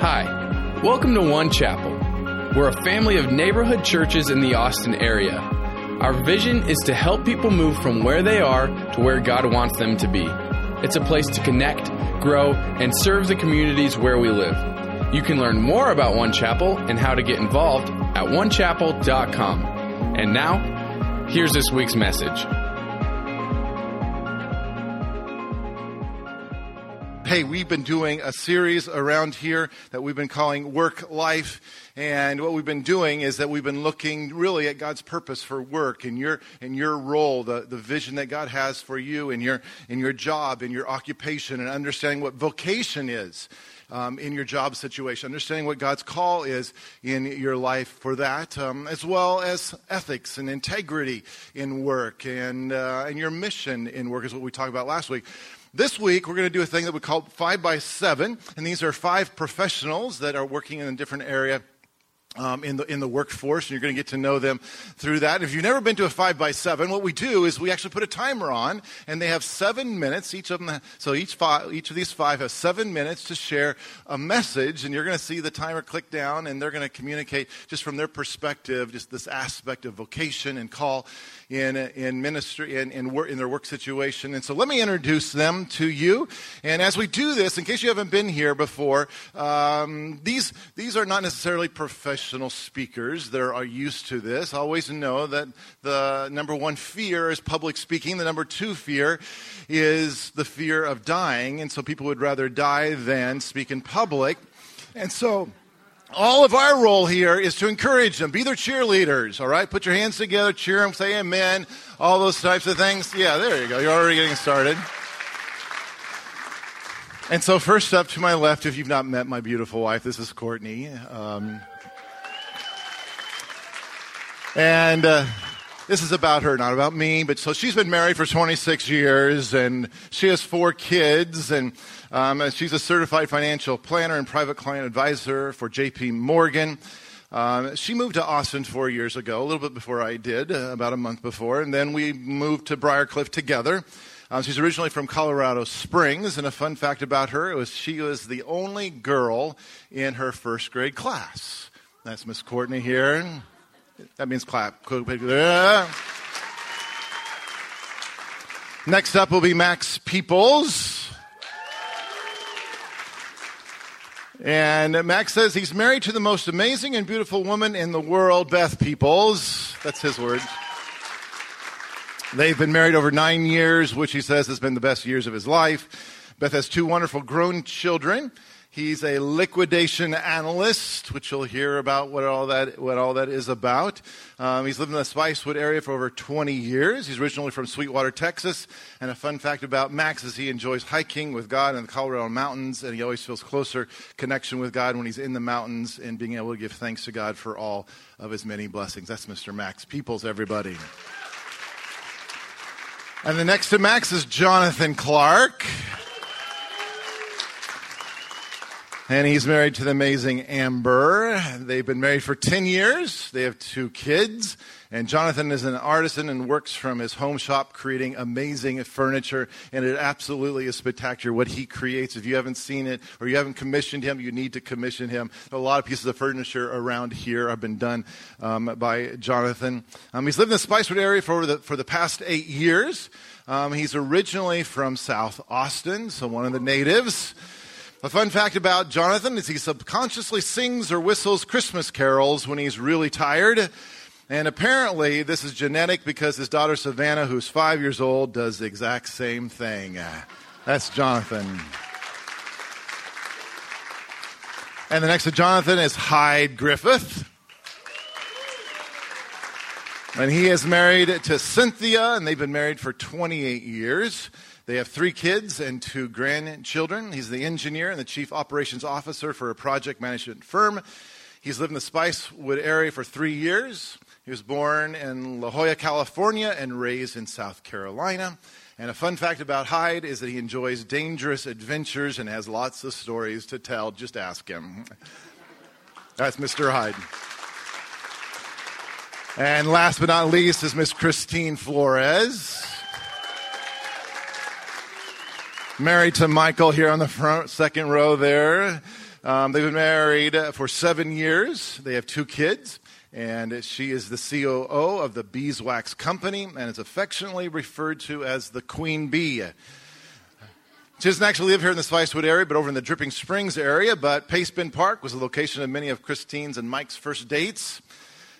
Hi, welcome to One Chapel. We're a family of neighborhood churches in the Austin area. Our vision is to help people move from where they are to where God wants them to be. It's a place to connect, grow, and serve the communities where we live. You can learn more about One Chapel and how to get involved at onechapel.com. And now, here's this week's message. Hey, we've been doing a series around here that we've been calling Work Life. And what we've been doing is that we've been looking really at God's purpose for work and your, and your role, the, the vision that God has for you in your, in your job, in your occupation, and understanding what vocation is. Um, in your job situation, understanding what God's call is in your life for that, um, as well as ethics and integrity in work and, uh, and your mission in work, is what we talked about last week. This week, we're going to do a thing that we call five by seven, and these are five professionals that are working in a different area um, in the in the workforce, and you're going to get to know them through that. If you've never been to a five by seven, what we do is we actually put a timer on, and they have seven minutes. Each of them, so each five, each of these five has seven minutes to share a message, and you're going to see the timer click down, and they're going to communicate just from their perspective, just this aspect of vocation and call in in ministry in in, work, in their work situation. And so, let me introduce them to you. And as we do this, in case you haven't been here before, um, these these are not necessarily professional professional speakers that are used to this always know that the number one fear is public speaking. The number two fear is the fear of dying. And so people would rather die than speak in public. And so all of our role here is to encourage them. Be their cheerleaders, all right? Put your hands together, cheer them, say amen, all those types of things. Yeah, there you go. You're already getting started. And so, first up to my left, if you've not met my beautiful wife, this is Courtney. Um, and uh, this is about her, not about me. But so she's been married for 26 years, and she has four kids, and um, she's a certified financial planner and private client advisor for J.P. Morgan. Um, she moved to Austin four years ago, a little bit before I did, uh, about a month before, and then we moved to Briarcliff together. Um, she's originally from Colorado Springs, and a fun fact about her was she was the only girl in her first grade class. That's Miss Courtney here. That means clap. Next up will be Max Peoples. And Max says he's married to the most amazing and beautiful woman in the world, Beth Peoples. That's his word. They've been married over nine years, which he says has been the best years of his life. Beth has two wonderful grown children. He's a liquidation analyst, which you'll hear about what all that, what all that is about. Um, he's lived in the Spicewood area for over 20 years. He's originally from Sweetwater, Texas. And a fun fact about Max is he enjoys hiking with God in the Colorado mountains, and he always feels closer connection with God when he's in the mountains and being able to give thanks to God for all of his many blessings. That's Mr. Max Peoples, everybody. And the next to Max is Jonathan Clark. And he's married to the amazing Amber. They've been married for 10 years. They have two kids. And Jonathan is an artisan and works from his home shop creating amazing furniture. And it absolutely is spectacular what he creates. If you haven't seen it or you haven't commissioned him, you need to commission him. A lot of pieces of furniture around here have been done um, by Jonathan. Um, he's lived in the Spicewood area for the, for the past eight years. Um, he's originally from South Austin, so one of the natives. A fun fact about Jonathan is he subconsciously sings or whistles Christmas carols when he's really tired. And apparently, this is genetic because his daughter Savannah, who's five years old, does the exact same thing. That's Jonathan. And the next to Jonathan is Hyde Griffith. And he is married to Cynthia, and they've been married for 28 years. They have three kids and two grandchildren. He's the engineer and the chief operations officer for a project management firm. He's lived in the Spicewood area for three years. He was born in La Jolla, California, and raised in South Carolina. And a fun fact about Hyde is that he enjoys dangerous adventures and has lots of stories to tell. Just ask him. That's Mr. Hyde. And last but not least is Miss Christine Flores married to Michael here on the front, second row there. Um, they've been married for seven years. They have two kids, and she is the COO of the Beeswax Company and is affectionately referred to as the Queen Bee. She doesn't actually live here in the Spicewood area, but over in the Dripping Springs area. But Pace Bend Park was the location of many of Christine's and Mike's first dates.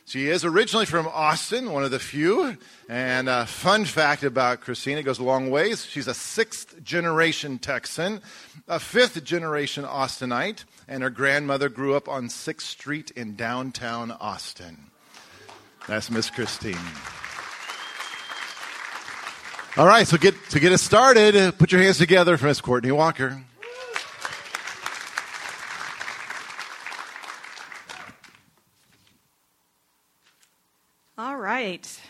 She is originally from Austin, one of the few. And a fun fact about Christine, it goes a long ways. She's a sixth generation Texan, a fifth generation Austinite, and her grandmother grew up on 6th Street in downtown Austin. That's Miss Christine. All right, so get to get us started, uh, put your hands together for Miss Courtney Walker. All right.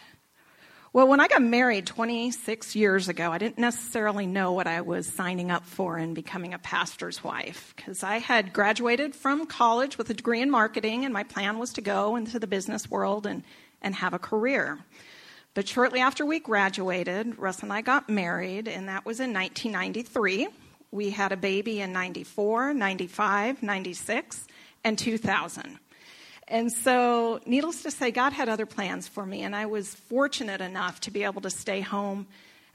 Well, when I got married 26 years ago, I didn't necessarily know what I was signing up for in becoming a pastor's wife because I had graduated from college with a degree in marketing, and my plan was to go into the business world and, and have a career. But shortly after we graduated, Russ and I got married, and that was in 1993. We had a baby in 94, 95, 96, and 2000. And so, needless to say, God had other plans for me, and I was fortunate enough to be able to stay home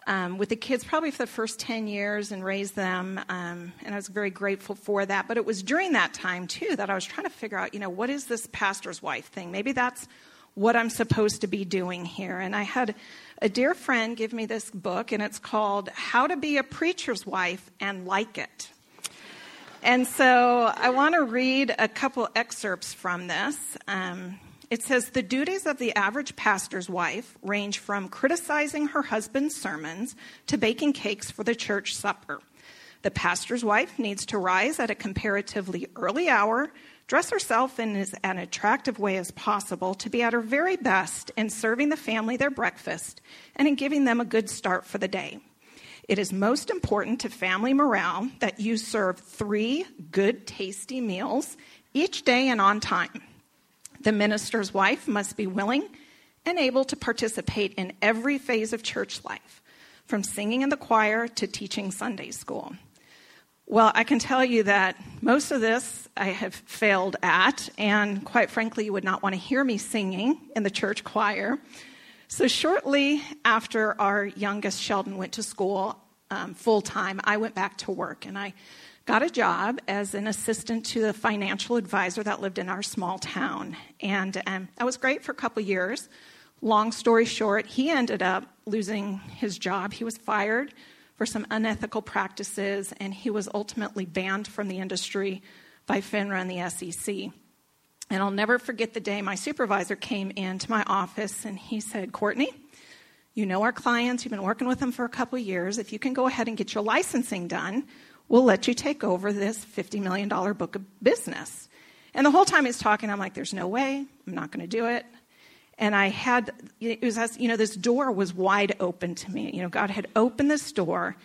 um, with the kids probably for the first 10 years and raise them. Um, and I was very grateful for that. But it was during that time, too, that I was trying to figure out, you know, what is this pastor's wife thing? Maybe that's what I'm supposed to be doing here. And I had a dear friend give me this book, and it's called How to Be a Preacher's Wife and Like It. And so I want to read a couple excerpts from this. Um, it says The duties of the average pastor's wife range from criticizing her husband's sermons to baking cakes for the church supper. The pastor's wife needs to rise at a comparatively early hour dress herself in as an attractive way as possible to be at her very best in serving the family their breakfast and in giving them a good start for the day. It is most important to family morale that you serve three good, tasty meals each day and on time. The minister's wife must be willing and able to participate in every phase of church life, from singing in the choir to teaching Sunday school. Well, I can tell you that most of this I have failed at, and quite frankly, you would not want to hear me singing in the church choir. So, shortly after our youngest Sheldon went to school um, full time, I went back to work and I got a job as an assistant to the financial advisor that lived in our small town. And um, that was great for a couple years. Long story short, he ended up losing his job. He was fired for some unethical practices, and he was ultimately banned from the industry by FINRA and the SEC. And I'll never forget the day my supervisor came into my office and he said, Courtney, you know our clients, you've been working with them for a couple years. If you can go ahead and get your licensing done, we'll let you take over this $50 million book of business. And the whole time he's talking, I'm like, there's no way, I'm not going to do it. And I had, it was as, you know, this door was wide open to me. You know, God had opened this door,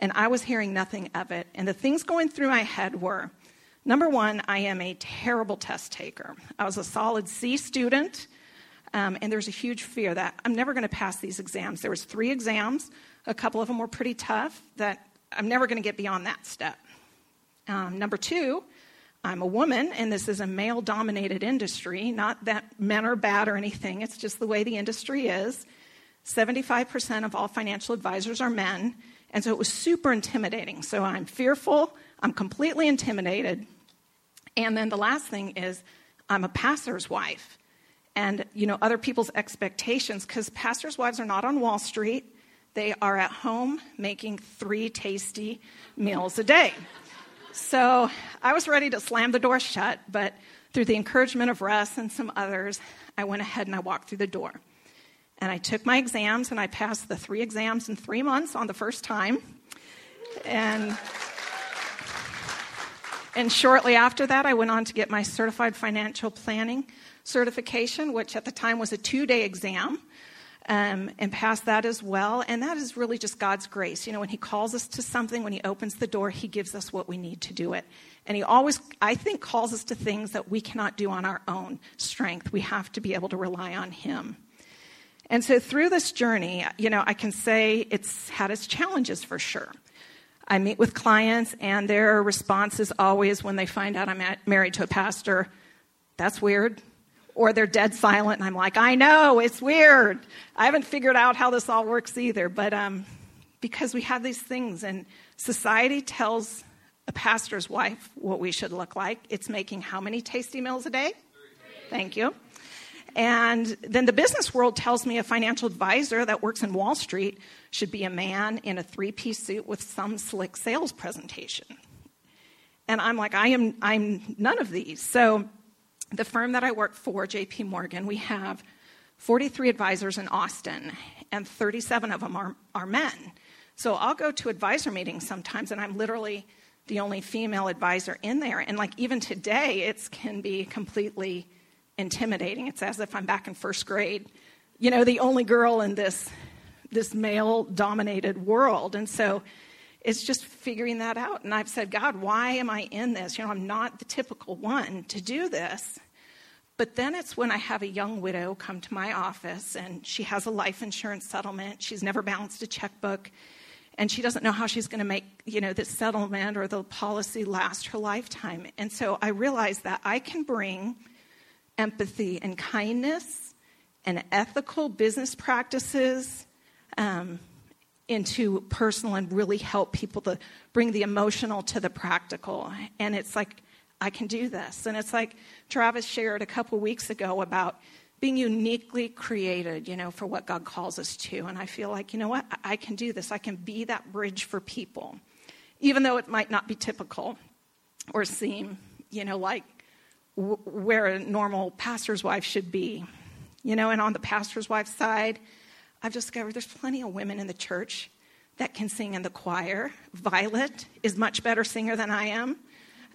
and I was hearing nothing of it. And the things going through my head were number one, I am a terrible test taker. I was a solid C student, um, and there's a huge fear that I'm never going to pass these exams. There was three exams, a couple of them were pretty tough, that I'm never going to get beyond that step. Um, number two, I'm a woman, and this is a male dominated industry. Not that men are bad or anything, it's just the way the industry is. 75% of all financial advisors are men, and so it was super intimidating. So I'm fearful, I'm completely intimidated. And then the last thing is, I'm a pastor's wife. And, you know, other people's expectations, because pastors' wives are not on Wall Street. They are at home making three tasty meals a day. So I was ready to slam the door shut, but through the encouragement of Russ and some others, I went ahead and I walked through the door. And I took my exams and I passed the three exams in three months on the first time. And, and shortly after that, I went on to get my certified financial planning certification, which at the time was a two day exam um, and passed that as well. And that is really just God's grace. You know, when He calls us to something, when He opens the door, He gives us what we need to do it. And He always, I think, calls us to things that we cannot do on our own strength. We have to be able to rely on Him. And so through this journey, you know, I can say it's had its challenges for sure. I meet with clients, and their response is always when they find out I'm married to a pastor, that's weird. Or they're dead silent, and I'm like, I know, it's weird. I haven't figured out how this all works either. But um, because we have these things, and society tells a pastor's wife what we should look like. It's making how many tasty meals a day? Thank you. And then the business world tells me a financial advisor that works in Wall Street should be a man in a three piece suit with some slick sales presentation. And I'm like, I am I'm none of these. So the firm that I work for, JP Morgan, we have 43 advisors in Austin, and 37 of them are, are men. So I'll go to advisor meetings sometimes, and I'm literally the only female advisor in there. And like even today, it can be completely intimidating. It's as if I'm back in first grade, you know, the only girl in this this male dominated world. And so it's just figuring that out. And I've said, God, why am I in this? You know, I'm not the typical one to do this. But then it's when I have a young widow come to my office and she has a life insurance settlement. She's never balanced a checkbook and she doesn't know how she's going to make, you know, this settlement or the policy last her lifetime. And so I realized that I can bring empathy and kindness and ethical business practices um, into personal and really help people to bring the emotional to the practical. And it's like, I can do this. And it's like Travis shared a couple weeks ago about being uniquely created, you know, for what God calls us to. And I feel like, you know what? I can do this. I can be that bridge for people, even though it might not be typical or seem, you know, like where a normal pastor's wife should be. You know, and on the pastor's wife side, I've discovered there's plenty of women in the church that can sing in the choir. Violet is much better singer than I am.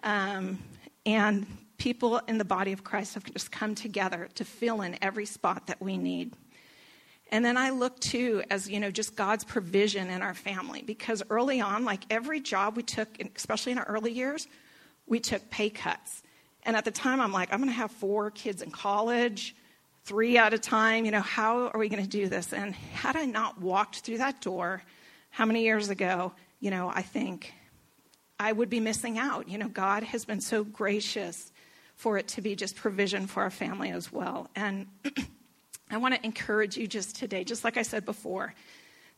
Um, and people in the body of Christ have just come together to fill in every spot that we need. And then I look too as, you know, just God's provision in our family because early on, like every job we took, especially in our early years, we took pay cuts. And at the time, I'm like, I'm going to have four kids in college, three at a time. You know, how are we going to do this? And had I not walked through that door, how many years ago, you know, I think I would be missing out. You know, God has been so gracious for it to be just provision for our family as well. And I want to encourage you just today, just like I said before,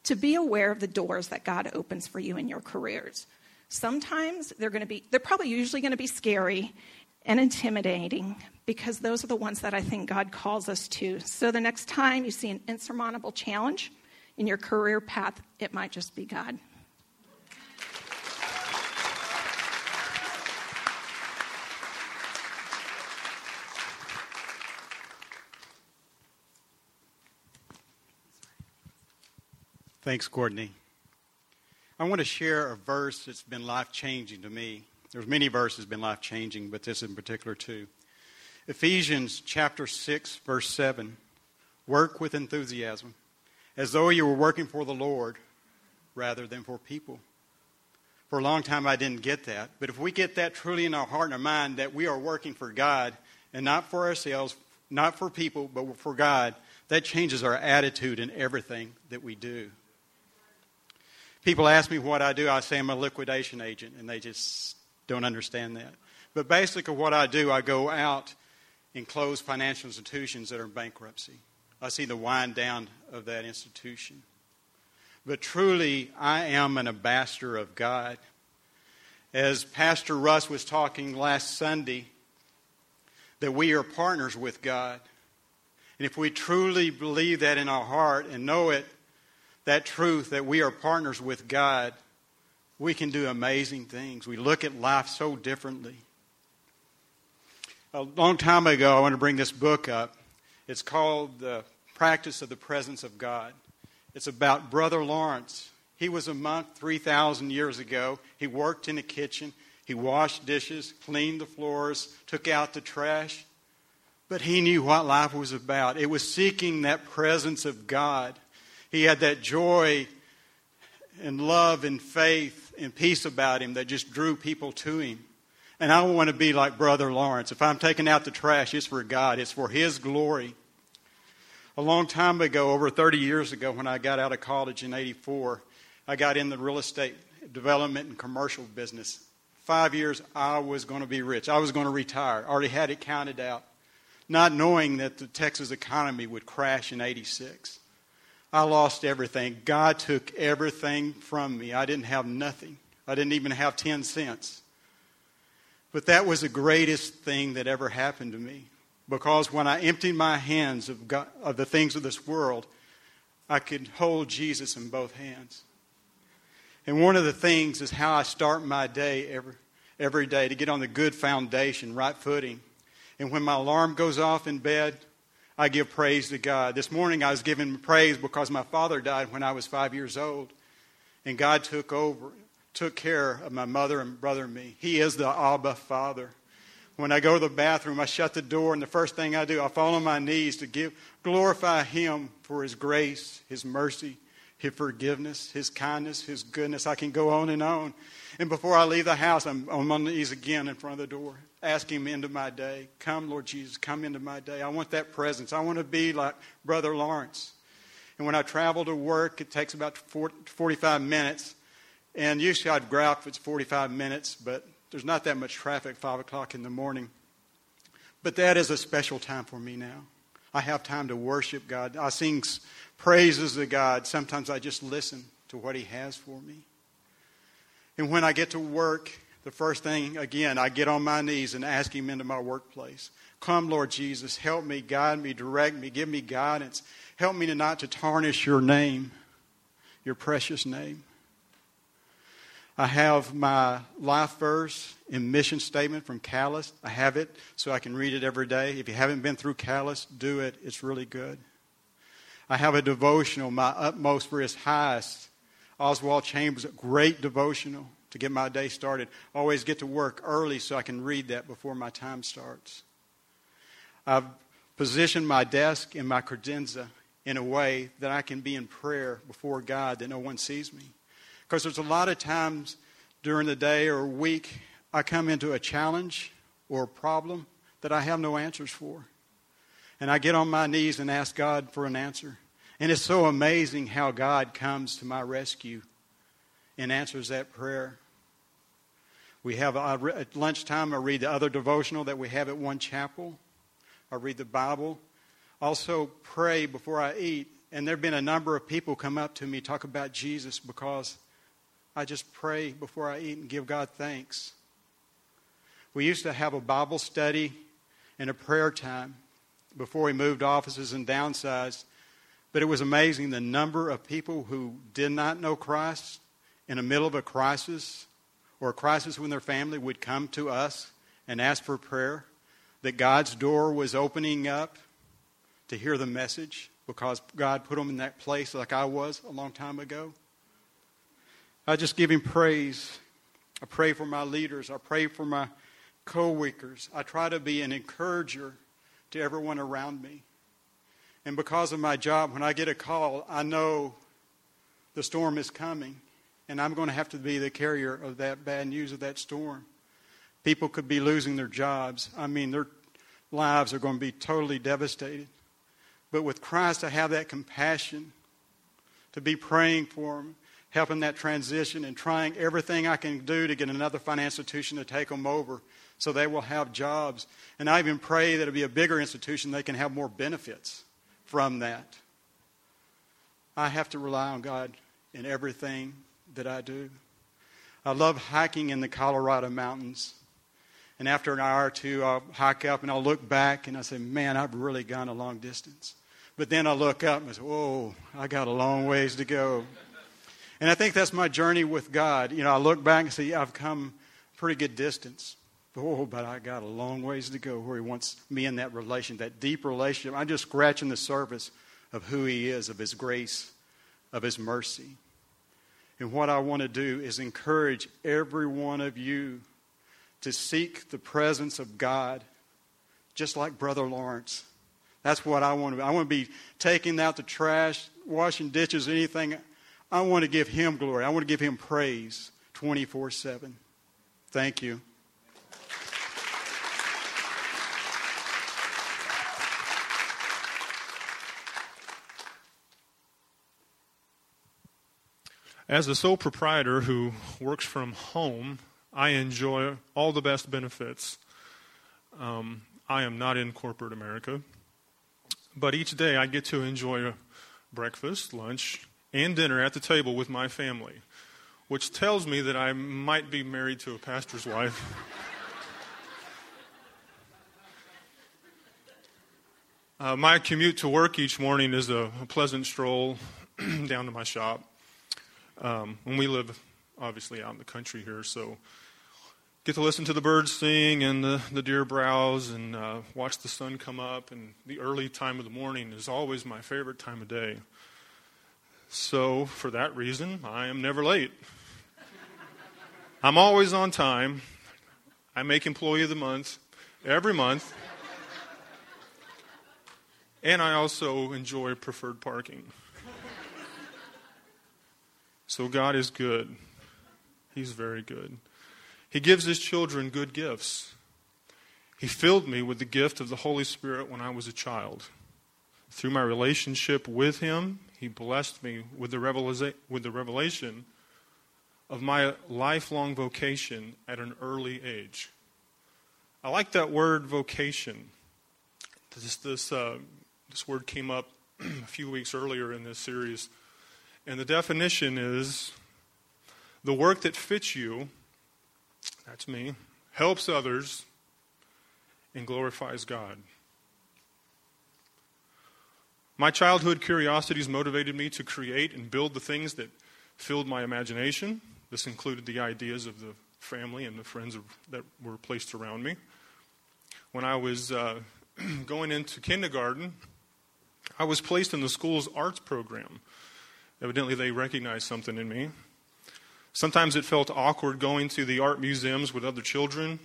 to be aware of the doors that God opens for you in your careers. Sometimes they're going to be, they're probably usually going to be scary and intimidating because those are the ones that I think God calls us to. So the next time you see an insurmountable challenge in your career path, it might just be God. Thanks, Courtney. I want to share a verse that's been life changing to me. There's many verses been life changing, but this in particular too. Ephesians chapter 6 verse 7. Work with enthusiasm as though you were working for the Lord rather than for people. For a long time I didn't get that, but if we get that truly in our heart and our mind that we are working for God and not for ourselves, not for people, but for God, that changes our attitude in everything that we do. People ask me what I do, I say I'm a liquidation agent, and they just don't understand that. But basically, what I do, I go out and close financial institutions that are in bankruptcy. I see the wind down of that institution. But truly, I am an ambassador of God. As Pastor Russ was talking last Sunday, that we are partners with God. And if we truly believe that in our heart and know it, that truth that we are partners with God, we can do amazing things. We look at life so differently. A long time ago, I want to bring this book up. It's called The Practice of the Presence of God. It's about Brother Lawrence. He was a monk 3,000 years ago. He worked in the kitchen. He washed dishes, cleaned the floors, took out the trash. But he knew what life was about. It was seeking that presence of God. He had that joy and love and faith and peace about him that just drew people to him. And I want to be like Brother Lawrence. If I'm taking out the trash, it's for God, it's for His glory. A long time ago, over 30 years ago, when I got out of college in 84, I got in the real estate development and commercial business. Five years, I was going to be rich. I was going to retire. I already had it counted out, not knowing that the Texas economy would crash in 86. I lost everything. God took everything from me. I didn't have nothing. I didn't even have 10 cents. But that was the greatest thing that ever happened to me. Because when I emptied my hands of, God, of the things of this world, I could hold Jesus in both hands. And one of the things is how I start my day every, every day to get on the good foundation, right footing. And when my alarm goes off in bed, I give praise to God. This morning I was giving praise because my father died when I was five years old. And God took over, took care of my mother and brother and me. He is the Abba Father. When I go to the bathroom, I shut the door, and the first thing I do, I fall on my knees to give, glorify Him for His grace, His mercy, His forgiveness, His kindness, His goodness. I can go on and on. And before I leave the house, I'm on my knees again in front of the door, asking Him into my day. Come, Lord Jesus, come into my day. I want that presence. I want to be like Brother Lawrence. And when I travel to work, it takes about 45 minutes. And usually I'd go if it's 45 minutes, but there's not that much traffic 5 o'clock in the morning. But that is a special time for me now. I have time to worship God. I sing praises to God. Sometimes I just listen to what He has for me. And when I get to work, the first thing, again, I get on my knees and ask Him into my workplace. Come, Lord Jesus, help me, guide me, direct me, give me guidance. Help me to not to tarnish your name, your precious name. I have my life verse and mission statement from Callus. I have it so I can read it every day. If you haven't been through Callus, do it. It's really good. I have a devotional, my utmost for his highest. Oswald Chambers, great devotional to get my day started. I Always get to work early so I can read that before my time starts. I've positioned my desk and my credenza in a way that I can be in prayer before God that no one sees me. Because there's a lot of times during the day or week I come into a challenge or a problem that I have no answers for. And I get on my knees and ask God for an answer. And it's so amazing how God comes to my rescue and answers that prayer. We have at lunchtime, I read the other devotional that we have at one chapel. I read the Bible. Also, pray before I eat. And there have been a number of people come up to me talk about Jesus because I just pray before I eat and give God thanks. We used to have a Bible study and a prayer time before we moved offices and downsized. But it was amazing the number of people who did not know Christ in the middle of a crisis or a crisis when their family would come to us and ask for prayer. That God's door was opening up to hear the message because God put them in that place like I was a long time ago. I just give him praise. I pray for my leaders. I pray for my co-workers. I try to be an encourager to everyone around me. And because of my job, when I get a call, I know the storm is coming, and I'm going to have to be the carrier of that bad news of that storm. People could be losing their jobs. I mean, their lives are going to be totally devastated. But with Christ, I have that compassion to be praying for them helping that transition and trying everything I can do to get another financial institution to take them over so they will have jobs. And I even pray that it'll be a bigger institution, they can have more benefits from that. I have to rely on God in everything that I do. I love hiking in the Colorado mountains. And after an hour or two, I'll hike up and I'll look back and I say, man, I've really gone a long distance. But then I look up and I say, whoa, I got a long ways to go. And I think that's my journey with God. You know, I look back and see I've come a pretty good distance. Oh, but I got a long ways to go where He wants me in that relation, that deep relationship. I'm just scratching the surface of who He is, of His grace, of His mercy. And what I want to do is encourage every one of you to seek the presence of God, just like Brother Lawrence. That's what I want to be. I want to be taking out the trash, washing dishes, anything. I want to give him glory. I want to give him praise 24 7. Thank you. As a sole proprietor who works from home, I enjoy all the best benefits. Um, I am not in corporate America, but each day I get to enjoy breakfast, lunch, and dinner at the table with my family, which tells me that I might be married to a pastor's wife. uh, my commute to work each morning is a pleasant stroll down to my shop. Um, and we live obviously out in the country here, so get to listen to the birds sing and the, the deer browse and uh, watch the sun come up. And the early time of the morning is always my favorite time of day. So, for that reason, I am never late. I'm always on time. I make Employee of the Month every month. And I also enjoy preferred parking. So God is good. He's very good. He gives his children good gifts. He filled me with the gift of the Holy Spirit when I was a child. Through my relationship with him, he blessed me with the, revela- with the revelation of my lifelong vocation at an early age. I like that word vocation. This, this, uh, this word came up a few weeks earlier in this series. And the definition is the work that fits you, that's me, helps others, and glorifies God. My childhood curiosities motivated me to create and build the things that filled my imagination. This included the ideas of the family and the friends that were placed around me. When I was uh, going into kindergarten, I was placed in the school's arts program. Evidently, they recognized something in me. Sometimes it felt awkward going to the art museums with other children,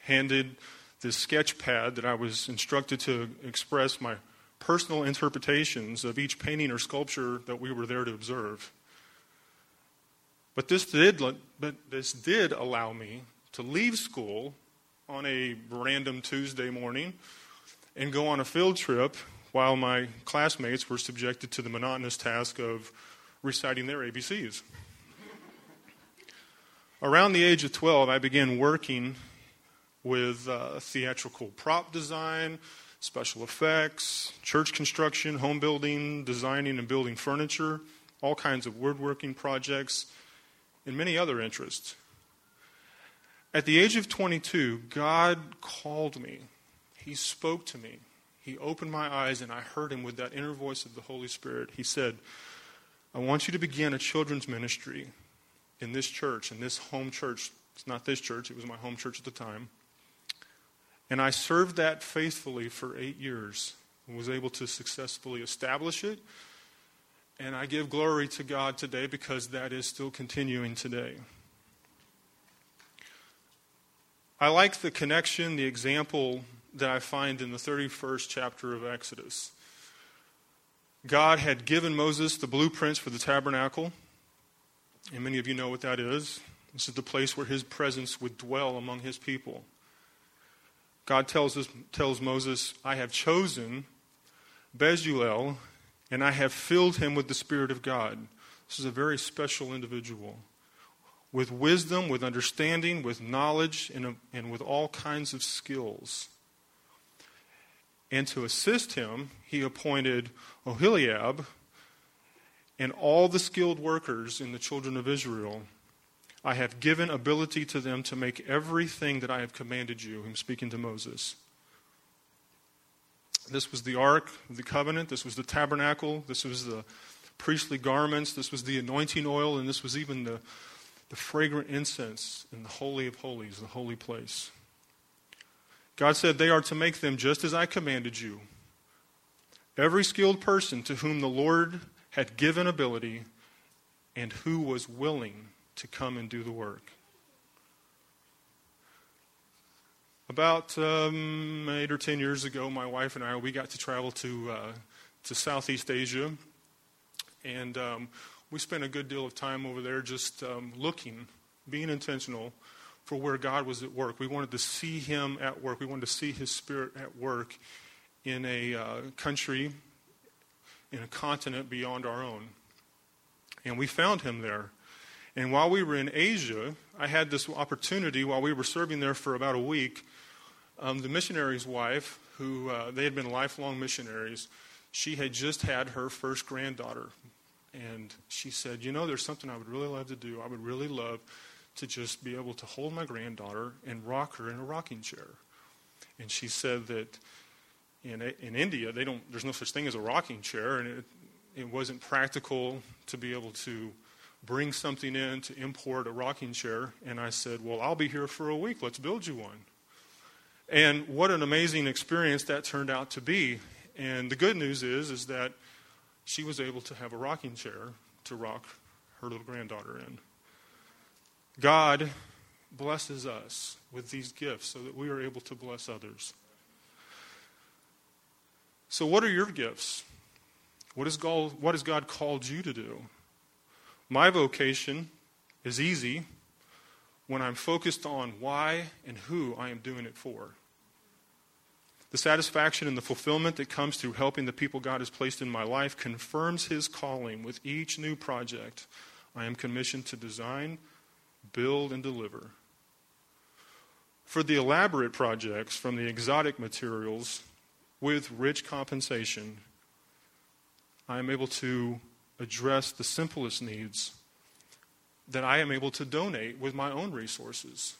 handed this sketch pad that I was instructed to express my personal interpretations of each painting or sculpture that we were there to observe. But this did, but this did allow me to leave school on a random Tuesday morning and go on a field trip while my classmates were subjected to the monotonous task of reciting their ABCs. Around the age of 12, I began working with uh, theatrical prop design, special effects, church construction, home building, designing and building furniture, all kinds of woodworking projects, and many other interests. At the age of 22, God called me. He spoke to me. He opened my eyes, and I heard him with that inner voice of the Holy Spirit. He said, I want you to begin a children's ministry in this church, in this home church. It's not this church, it was my home church at the time. And I served that faithfully for eight years and was able to successfully establish it. And I give glory to God today because that is still continuing today. I like the connection, the example that I find in the 31st chapter of Exodus. God had given Moses the blueprints for the tabernacle, and many of you know what that is. This is the place where his presence would dwell among his people. God tells, us, tells Moses, I have chosen Bezalel, and I have filled him with the Spirit of God. This is a very special individual with wisdom, with understanding, with knowledge, and, and with all kinds of skills. And to assist him, he appointed Oholiab and all the skilled workers in the children of Israel I have given ability to them to make everything that I have commanded you. I'm speaking to Moses. This was the Ark of the Covenant. This was the tabernacle. This was the priestly garments. This was the anointing oil. And this was even the, the fragrant incense in the Holy of Holies, the holy place. God said, They are to make them just as I commanded you. Every skilled person to whom the Lord had given ability and who was willing to come and do the work. About um, eight or ten years ago, my wife and I we got to travel to uh, to Southeast Asia, and um, we spent a good deal of time over there just um, looking, being intentional for where God was at work. We wanted to see Him at work. We wanted to see His Spirit at work in a uh, country, in a continent beyond our own. And we found him there. And while we were in Asia, I had this opportunity while we were serving there for about a week. Um, the missionary's wife, who uh, they had been lifelong missionaries, she had just had her first granddaughter. And she said, You know, there's something I would really love to do. I would really love to just be able to hold my granddaughter and rock her in a rocking chair. And she said that in, in India, they don't, there's no such thing as a rocking chair, and it, it wasn't practical to be able to bring something in to import a rocking chair. And I said, Well, I'll be here for a week. Let's build you one. And what an amazing experience that turned out to be. And the good news is, is that she was able to have a rocking chair to rock her little granddaughter in. God blesses us with these gifts so that we are able to bless others. So, what are your gifts? What, is God, what has God called you to do? My vocation is easy when I'm focused on why and who I am doing it for. The satisfaction and the fulfillment that comes through helping the people God has placed in my life confirms His calling with each new project I am commissioned to design, build, and deliver. For the elaborate projects from the exotic materials with rich compensation, I am able to address the simplest needs that I am able to donate with my own resources.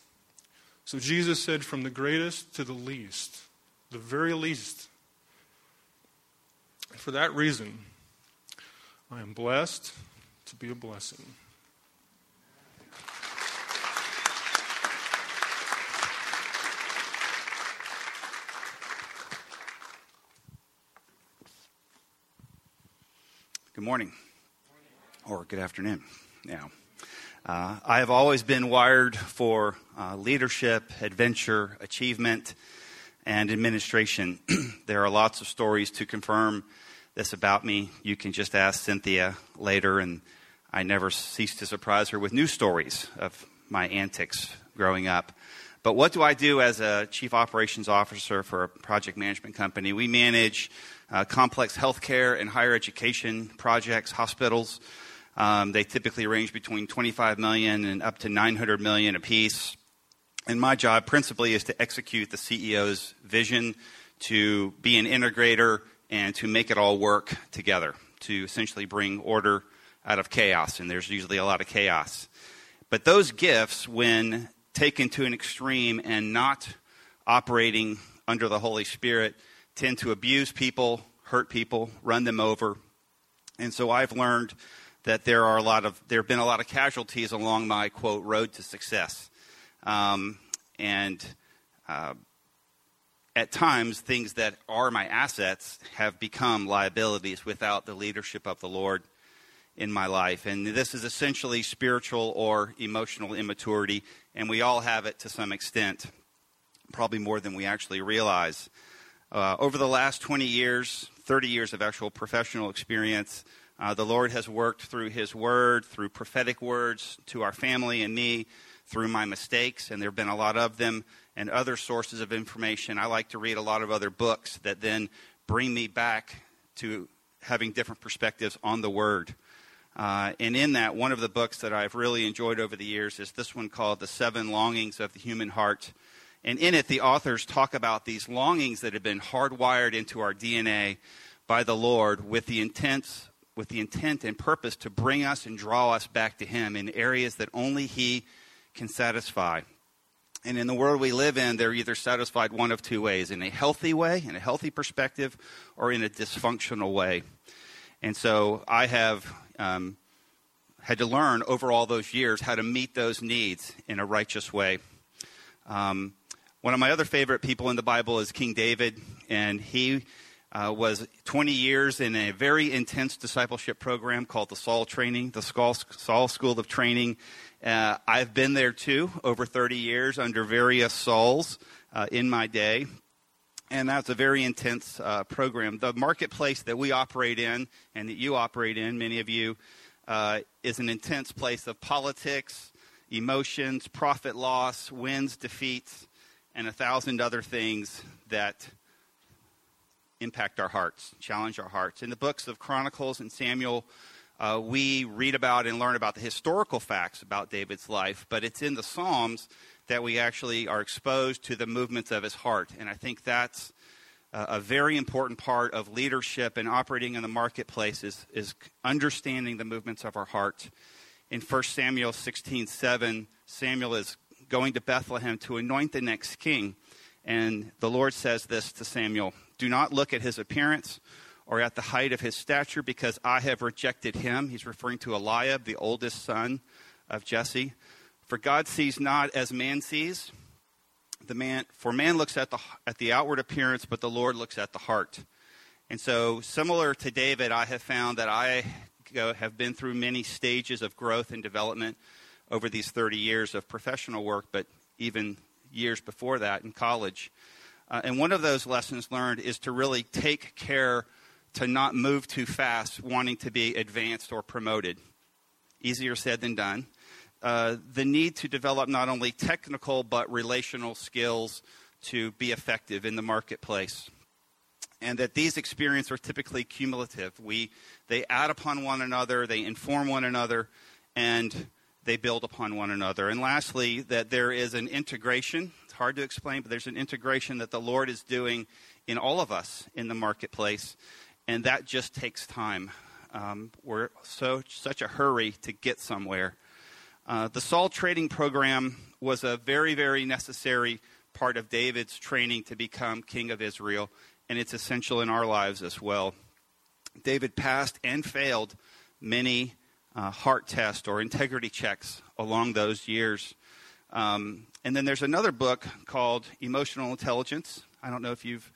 So Jesus said, from the greatest to the least, the very least. For that reason, I am blessed to be a blessing. Good morning, or good afternoon. Now, uh, I have always been wired for uh, leadership, adventure, achievement, and administration. there are lots of stories to confirm this about me. You can just ask Cynthia later, and I never cease to surprise her with new stories of my antics growing up. But what do I do as a chief operations officer for a project management company? We manage uh, complex healthcare and higher education projects, hospitals. Um, they typically range between 25 million and up to 900 million apiece. And my job principally is to execute the CEO's vision to be an integrator and to make it all work together, to essentially bring order out of chaos. And there's usually a lot of chaos. But those gifts, when taken to an extreme and not operating under the Holy Spirit tend to abuse people, hurt people, run them over. And so I've learned that there are a lot of there have been a lot of casualties along my quote road to success, um, and uh, at times things that are my assets have become liabilities without the leadership of the Lord in my life. And this is essentially spiritual or emotional immaturity, and we all have it to some extent, probably more than we actually realize. Uh, over the last 20 years, 30 years of actual professional experience, uh, the Lord has worked through His Word, through prophetic words to our family and me, through my mistakes, and there have been a lot of them, and other sources of information. I like to read a lot of other books that then bring me back to having different perspectives on the Word. Uh, and in that, one of the books that I've really enjoyed over the years is this one called The Seven Longings of the Human Heart. And in it, the authors talk about these longings that have been hardwired into our DNA by the Lord with the intent, with the intent and purpose to bring us and draw us back to Him in areas that only He can satisfy. And in the world we live in, they're either satisfied one of two ways in a healthy way, in a healthy perspective, or in a dysfunctional way. And so I have um, had to learn over all those years how to meet those needs in a righteous way. Um, one of my other favorite people in the Bible is King David, and he uh, was 20 years in a very intense discipleship program called the Saul Training, the Saul School of Training. Uh, I've been there too, over 30 years under various Sauls uh, in my day and that's a very intense uh, program. The marketplace that we operate in and that you operate in, many of you, uh, is an intense place of politics, emotions, profit loss, wins, defeats, and a thousand other things that impact our hearts, challenge our hearts. In the books of Chronicles and Samuel, Uh, we read about and learn about the historical facts about David's life, but it's in the Psalms that we actually are exposed to the movements of his heart. And I think that's a very important part of leadership and operating in the marketplace is, is understanding the movements of our heart. In 1 Samuel 16 7, Samuel is going to Bethlehem to anoint the next king. And the Lord says this to Samuel Do not look at his appearance or at the height of his stature, because I have rejected him. He's referring to Eliab, the oldest son of Jesse. For God sees not as man sees. The man, for man looks at the, at the outward appearance, but the Lord looks at the heart. And so, similar to David, I have found that I have been through many stages of growth and development over these 30 years of professional work, but even years before that in college. Uh, and one of those lessons learned is to really take care to not move too fast, wanting to be advanced or promoted. Easier said than done. Uh, the need to develop not only technical but relational skills to be effective in the marketplace. And that these experiences are typically cumulative. We, they add upon one another, they inform one another, and they build upon one another. And lastly, that there is an integration. It's hard to explain, but there's an integration that the Lord is doing in all of us in the marketplace, and that just takes time. Um, we're so such a hurry to get somewhere. Uh, the Saul trading program was a very, very necessary part of David's training to become king of Israel, and it's essential in our lives as well. David passed and failed many uh, heart tests or integrity checks along those years. Um, and then there's another book called Emotional Intelligence. I don't know if you've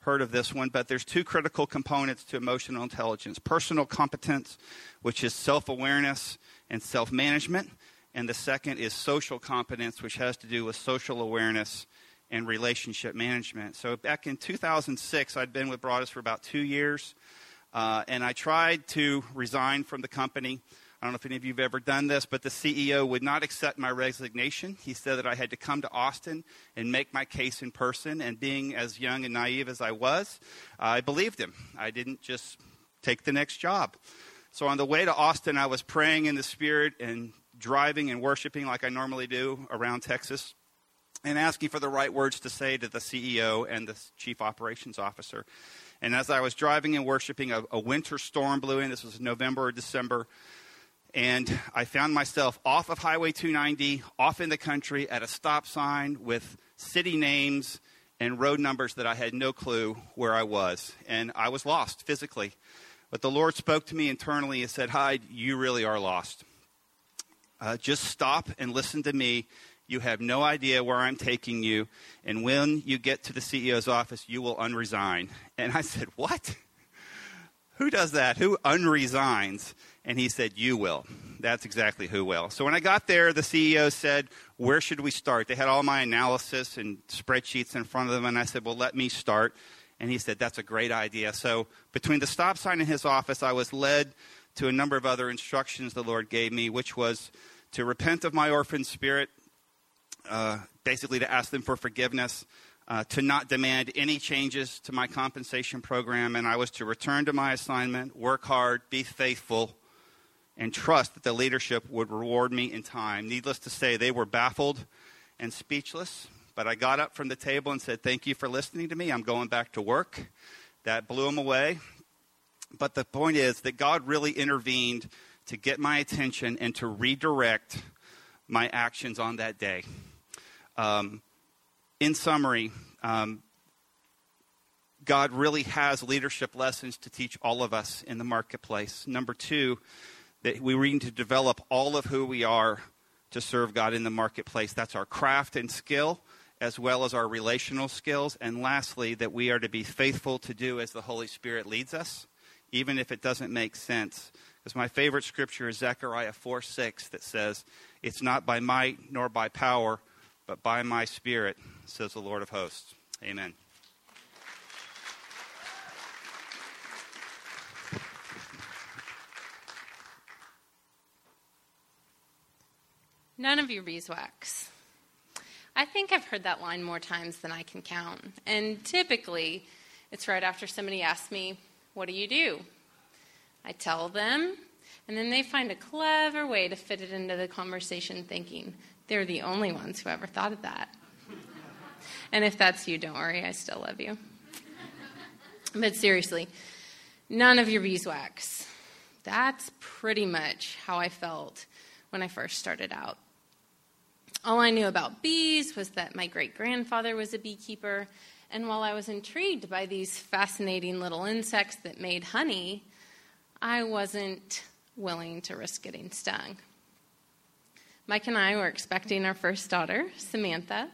heard of this one, but there's two critical components to emotional intelligence personal competence, which is self awareness and self management, and the second is social competence, which has to do with social awareness and relationship management. So back in 2006, I'd been with Broadus for about two years, uh, and I tried to resign from the company. I don't know if any of you have ever done this, but the CEO would not accept my resignation. He said that I had to come to Austin and make my case in person. And being as young and naive as I was, I believed him. I didn't just take the next job. So on the way to Austin, I was praying in the Spirit and driving and worshiping like I normally do around Texas and asking for the right words to say to the CEO and the chief operations officer. And as I was driving and worshiping, a, a winter storm blew in. This was November or December and I found myself off of Highway 290, off in the country at a stop sign with city names and road numbers that I had no clue where I was. And I was lost physically. But the Lord spoke to me internally and said, Hyde, you really are lost. Uh, just stop and listen to me. You have no idea where I'm taking you. And when you get to the CEO's office, you will unresign. And I said, What? Who does that? Who unresigns? And he said, You will. That's exactly who will. So when I got there, the CEO said, Where should we start? They had all my analysis and spreadsheets in front of them, and I said, Well, let me start. And he said, That's a great idea. So between the stop sign and his office, I was led to a number of other instructions the Lord gave me, which was to repent of my orphan spirit, uh, basically to ask them for forgiveness, uh, to not demand any changes to my compensation program, and I was to return to my assignment, work hard, be faithful, and trust that the leadership would reward me in time. Needless to say, they were baffled and speechless, but I got up from the table and said, Thank you for listening to me. I'm going back to work. That blew them away. But the point is that God really intervened to get my attention and to redirect my actions on that day. Um, in summary, um, God really has leadership lessons to teach all of us in the marketplace. Number two, that we need to develop all of who we are to serve God in the marketplace. That's our craft and skill, as well as our relational skills. And lastly, that we are to be faithful to do as the Holy Spirit leads us, even if it doesn't make sense. Because my favorite scripture is Zechariah 4 6 that says, It's not by might nor by power, but by my Spirit, says the Lord of hosts. Amen. None of your beeswax. I think I've heard that line more times than I can count. And typically, it's right after somebody asks me, What do you do? I tell them, And then they find a clever way to fit it into the conversation, thinking they're the only ones who ever thought of that. and if that's you, don't worry, I still love you. But seriously, none of your beeswax. That's pretty much how I felt when I first started out. All I knew about bees was that my great grandfather was a beekeeper, and while I was intrigued by these fascinating little insects that made honey, I wasn't willing to risk getting stung. Mike and I were expecting our first daughter, Samantha,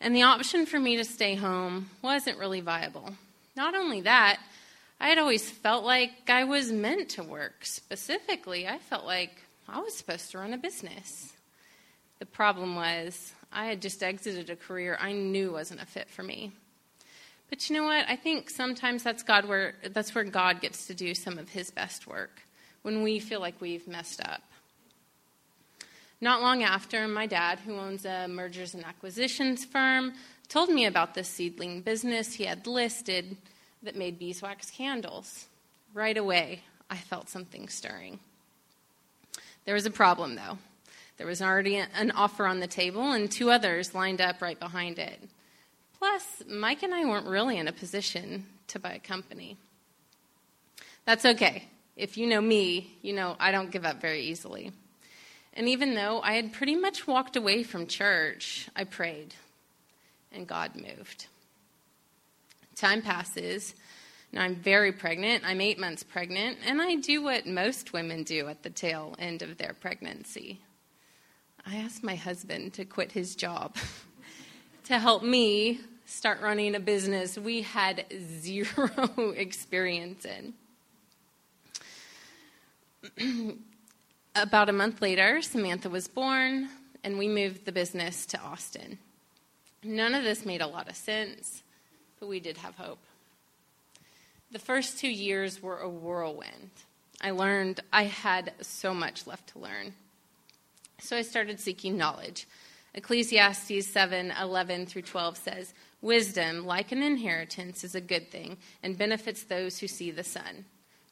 and the option for me to stay home wasn't really viable. Not only that, I had always felt like I was meant to work. Specifically, I felt like I was supposed to run a business. The problem was, I had just exited a career I knew wasn't a fit for me. But you know what? I think sometimes that's God where that's where God gets to do some of his best work when we feel like we've messed up. Not long after, my dad, who owns a mergers and acquisitions firm, told me about this seedling business he had listed that made beeswax candles. Right away, I felt something stirring. There was a problem, though. There was already an offer on the table, and two others lined up right behind it. Plus, Mike and I weren't really in a position to buy a company. That's okay. If you know me, you know I don't give up very easily. And even though I had pretty much walked away from church, I prayed and God moved. Time passes. Now I'm very pregnant. I'm eight months pregnant, and I do what most women do at the tail end of their pregnancy. I asked my husband to quit his job to help me start running a business we had zero experience in. About a month later, Samantha was born, and we moved the business to Austin. None of this made a lot of sense, but we did have hope. The first two years were a whirlwind. I learned I had so much left to learn. So I started seeking knowledge. Ecclesiastes 7 11 through 12 says, Wisdom, like an inheritance, is a good thing and benefits those who see the sun.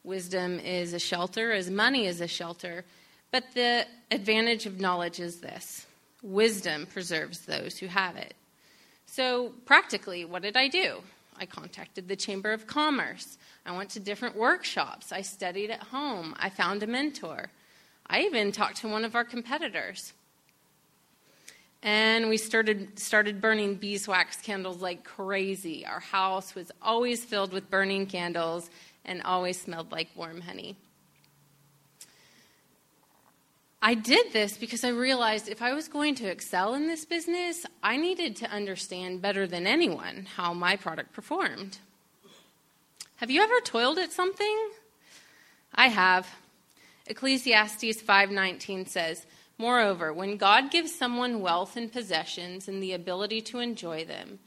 Wisdom is a shelter as money is a shelter, but the advantage of knowledge is this wisdom preserves those who have it. So, practically, what did I do? I contacted the Chamber of Commerce. I went to different workshops. I studied at home. I found a mentor. I even talked to one of our competitors. And we started, started burning beeswax candles like crazy. Our house was always filled with burning candles and always smelled like warm honey. I did this because I realized if I was going to excel in this business, I needed to understand better than anyone how my product performed. Have you ever toiled at something? I have. Ecclesiastes 5:19 says, "Moreover, when God gives someone wealth and possessions and the ability to enjoy them,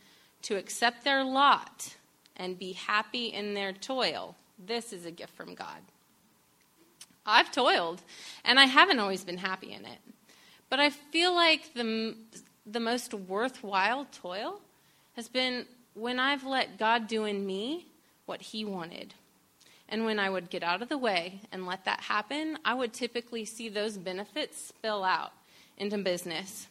to accept their lot and be happy in their toil, this is a gift from God." I've toiled, and I haven't always been happy in it. But I feel like the, the most worthwhile toil has been when I've let God do in me what He wanted. And when I would get out of the way and let that happen, I would typically see those benefits spill out into business.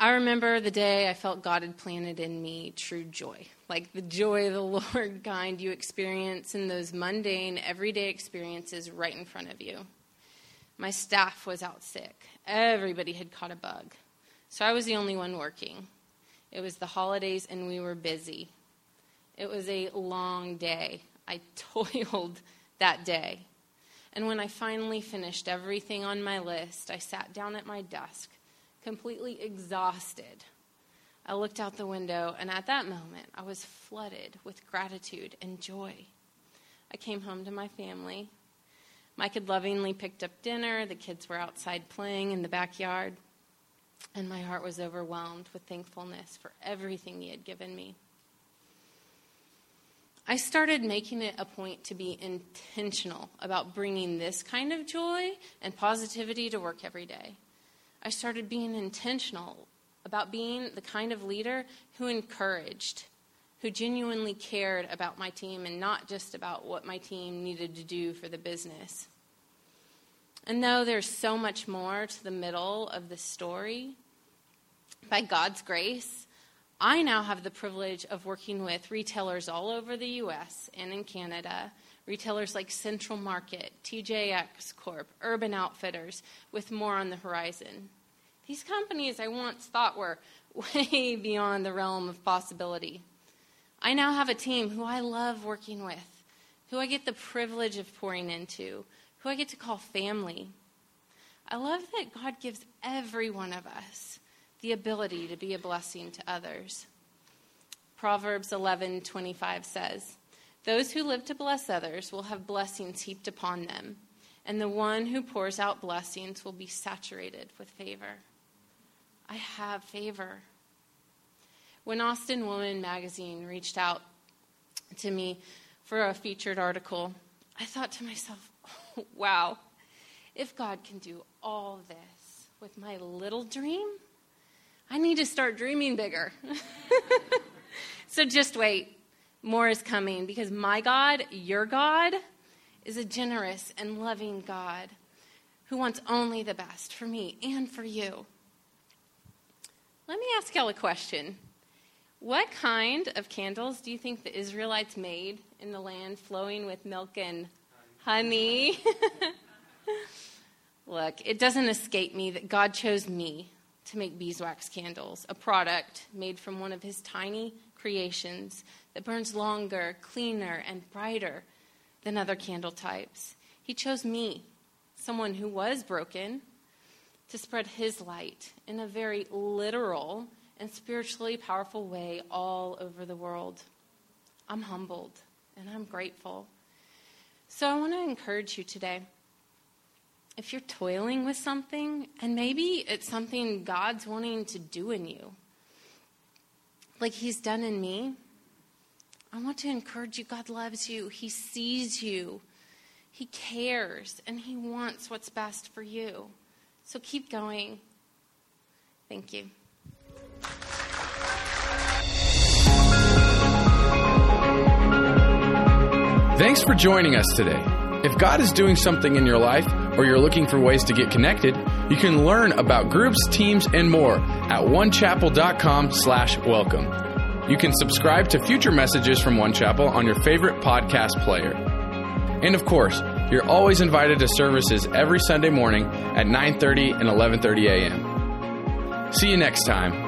I remember the day I felt God had planted in me true joy like the joy of the Lord kind you experience in those mundane, everyday experiences right in front of you. My staff was out sick. Everybody had caught a bug. So I was the only one working. It was the holidays and we were busy. It was a long day. I toiled that day. And when I finally finished everything on my list, I sat down at my desk, completely exhausted I looked out the window, and at that moment, I was flooded with gratitude and joy. I came home to my family. Mike had lovingly picked up dinner. The kids were outside playing in the backyard. And my heart was overwhelmed with thankfulness for everything he had given me. I started making it a point to be intentional about bringing this kind of joy and positivity to work every day. I started being intentional about being the kind of leader who encouraged, who genuinely cared about my team and not just about what my team needed to do for the business. And though there's so much more to the middle of the story, by God's grace, I now have the privilege of working with retailers all over the US and in Canada, retailers like Central Market, TJX Corp, Urban Outfitters, with more on the horizon. These companies I once thought were way beyond the realm of possibility. I now have a team who I love working with, who I get the privilege of pouring into, who I get to call family. I love that God gives every one of us the ability to be a blessing to others. Proverbs 11:25 says, "Those who live to bless others will have blessings heaped upon them, and the one who pours out blessings will be saturated with favor." I have favor. When Austin Woman magazine reached out to me for a featured article, I thought to myself, oh, wow, if God can do all this with my little dream, I need to start dreaming bigger. so just wait. More is coming because my God, your God, is a generous and loving God who wants only the best for me and for you. Let me ask y'all a question. What kind of candles do you think the Israelites made in the land flowing with milk and honey? Look, it doesn't escape me that God chose me to make beeswax candles, a product made from one of his tiny creations that burns longer, cleaner, and brighter than other candle types. He chose me, someone who was broken, to spread his light in a very literal and spiritually powerful way all over the world. I'm humbled and I'm grateful. So I want to encourage you today. If you're toiling with something, and maybe it's something God's wanting to do in you, like He's done in me, I want to encourage you. God loves you, He sees you, He cares, and He wants what's best for you. So keep going. Thank you. Thanks for joining us today. If God is doing something in your life or you're looking for ways to get connected, you can learn about groups, teams, and more at onechapel.com slash welcome. You can subscribe to future messages from One Chapel on your favorite podcast player. And of course, you're always invited to services every Sunday morning at 9:30 and 11:30 a.m. See you next time.